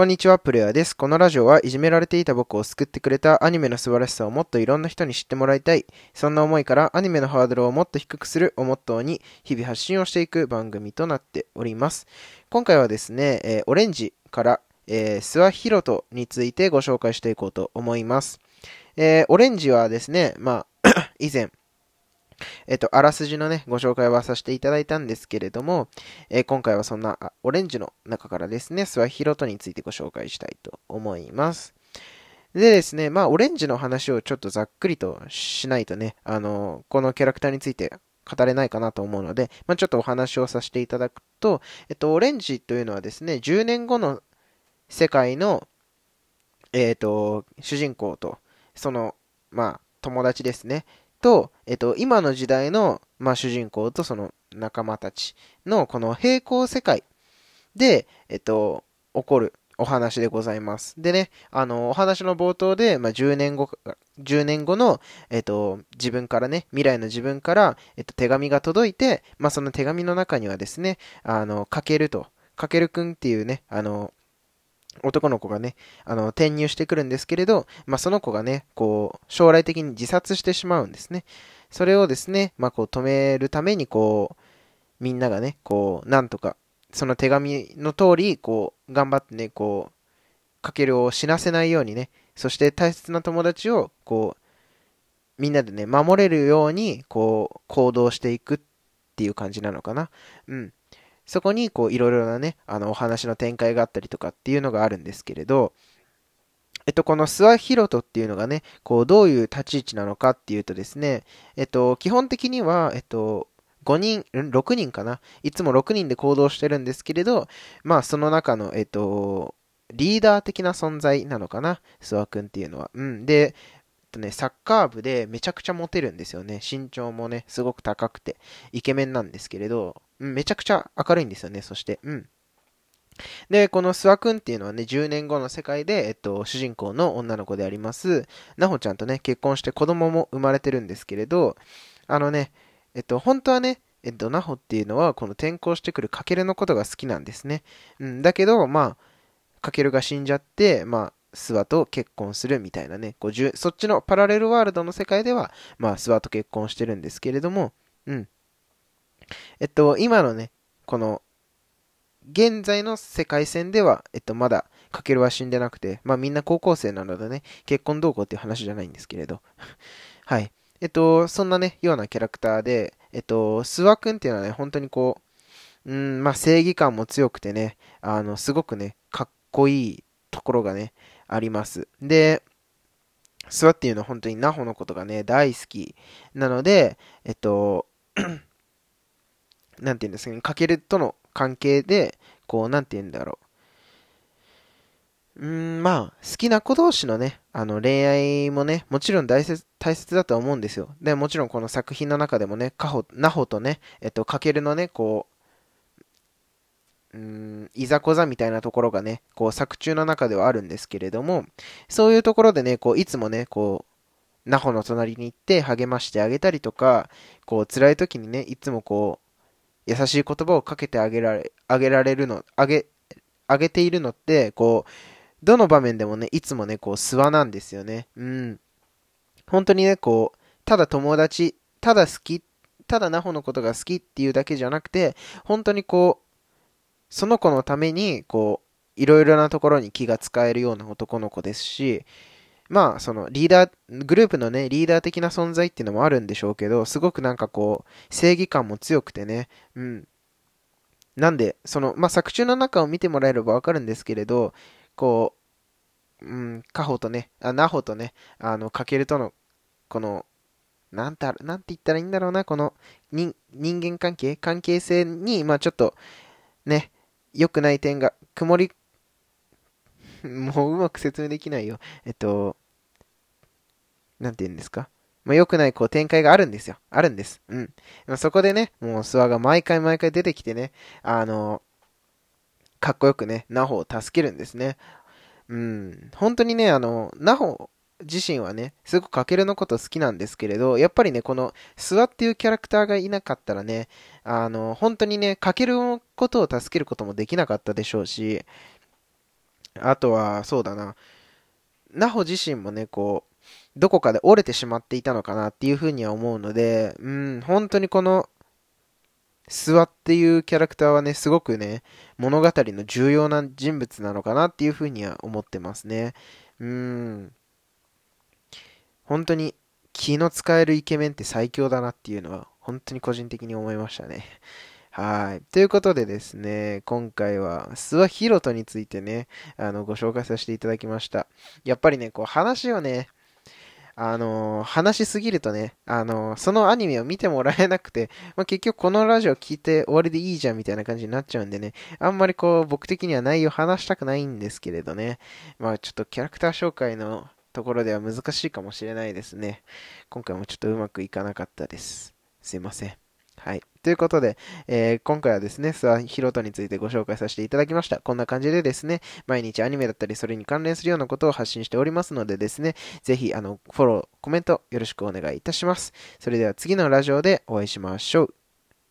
こんにちは、プレイヤーです。このラジオはいじめられていた僕を救ってくれたアニメの素晴らしさをもっといろんな人に知ってもらいたい。そんな思いからアニメのハードルをもっと低くするをモットーに日々発信をしていく番組となっております。今回はですね、えー、オレンジから、えー、スワヒロトについてご紹介していこうと思います。えー、オレンジはですね、まあ 以前、えっと、あらすじのね、ご紹介はさせていただいたんですけれども、えー、今回はそんなオレンジの中からですね、スワヒロトについてご紹介したいと思います。でですね、まあ、オレンジの話をちょっとざっくりとしないとね、あの、このキャラクターについて語れないかなと思うので、まあ、ちょっとお話をさせていただくと、えっと、オレンジというのはですね、10年後の世界の、えっと、主人公と、その、まあ、友達ですね。と、えっと、今の時代の、まあ、主人公とその仲間たちのこの平行世界で、えっと、起こるお話でございます。でね、あの、お話の冒頭で、まあ、10年後、10年後の、えっと、自分からね、未来の自分から、えっと、手紙が届いて、まあ、その手紙の中にはですね、あの、かけると、かけるくんっていうね、あの、男の子がね、あの、転入してくるんですけれど、まあ、その子がね、こう、将来的に自殺してしまうんですね。それをですね、まあ、こう、止めるために、こう、みんながね、こう、なんとか、その手紙の通り、こう、頑張ってね、こう、かけるを死なせないようにね、そして大切な友達を、こう、みんなでね、守れるように、こう、行動していくっていう感じなのかな。うん。そこにこういろいろなね、あのお話の展開があったりとかっていうのがあるんですけれど、えっと、このスワヒロトっていうのがね、こうどういう立ち位置なのかっていうとですね、えっと、基本的には、えっと、5人、6人かな？いつも6人で行動してるんですけれど、まあその中の、えっと、リーダー的な存在なのかな、スワ君っていうのは。うん。で、とね、サッカー部でめちゃくちゃモテるんですよね。身長もね、すごく高くて、イケメンなんですけれど、うん、めちゃくちゃ明るいんですよね、そして。うん。で、この諏訪くんっていうのはね、10年後の世界で、えっと、主人公の女の子であります、なほちゃんとね、結婚して子供も生まれてるんですけれど、あのね、えっと、本当はね、えっと、なほっていうのは、この転校してくるかけるのことが好きなんですね。うん、だけど、まあ、かけるが死んじゃって、まあ、諏訪と結婚するみたいなね、こうそっちのパラレルワールドの世界では、まあ、諏訪と結婚してるんですけれども、うん。えっと、今のね、この、現在の世界線では、えっと、まだ、かけるは死んでなくて、まあみんな高校生なのでね、結婚どうこうっていう話じゃないんですけれど。はい。えっと、そんなね、ようなキャラクターで、えっと、諏訪くんっていうのはね、本当にこう、うん、まあ正義感も強くてね、あの、すごくね、かっこいいところがね、あります。で、諏訪っていうのは本当にナホのことがね、大好きなので、えっと、なんて言うんですかね、かけるとの関係で、こう、なんて言うんだろう。うん、まあ、好きな子同士のね、あの、恋愛もね、もちろん大切、大切だとは思うんですよ。で、もちろんこの作品の中でもね、カホ、ナホとね、えっと、かけるのね、こう、うん、いざこざみたいなところがね、こう、作中の中ではあるんですけれども、そういうところでね、こう、いつもね、こう、ナホの隣に行って励ましてあげたりとか、こう、辛い時にね、いつもこう、優しい言葉をかけてあげられ、あげられるの、あげ、あげているのって、こう、どの場面でもね、いつもね、こう、諏訪なんですよね。うん。本当にね、こう、ただ友達、ただ好き、ただナホのことが好きっていうだけじゃなくて、本当にこう、その子のために、こう、いろいろなところに気が使えるような男の子ですし、まあ、そのリーダー、グループのね、リーダー的な存在っていうのもあるんでしょうけど、すごくなんかこう、正義感も強くてね、うん。なんで、その、まあ、作中の中を見てもらえればわかるんですけれど、こう、うん、カホとね、あ、ナホとね、あの、かけるとの、この、なんて、なんて言ったらいいんだろうな、この、人間関係関係性に、まあちょっと、ね、良くない点が、曇り、もううまく説明できないよ。えっと、なんて言うんですか？まあ、良くないこう展開があるんですよ。あるんです。うん。そこでね、もう諏訪が毎回毎回出てきてね、あの、かっこよくね、ナホを助けるんですね。うん。本当にね、あの、ナホ自身はね、すごくかけるのこと好きなんですけれど、やっぱりね、この諏訪っていうキャラクターがいなかったらね、あの、本当にね、かけるのことを助けることもできなかったでしょうし、あとは、そうだな。ナホ自身もね、こう、どこかで折れてしまっていたのかなっていうふうには思うので、うん、本当にこの、諏訪っていうキャラクターはね、すごくね、物語の重要な人物なのかなっていうふうには思ってますね。うん。本当に気の使えるイケメンって最強だなっていうのは、本当に個人的に思いましたね。はい。ということでですね、今回は、諏訪ヒロトについてね、あの、ご紹介させていただきました。やっぱりね、こう、話をね、あのー、話しすぎるとね、あのー、そのアニメを見てもらえなくて、まあ、結局このラジオ聞いて終わりでいいじゃんみたいな感じになっちゃうんでね、あんまりこう、僕的には内容話したくないんですけれどね、まあちょっとキャラクター紹介のところでは難しいかもしれないですね。今回もちょっとうまくいかなかったです。すいません。はい。ということで、えー、今回はですね、スワヒロトについてご紹介させていただきました。こんな感じでですね、毎日アニメだったり、それに関連するようなことを発信しておりますのでですね、ぜひ、あの、フォロー、コメントよろしくお願いいたします。それでは次のラジオでお会いしましょう。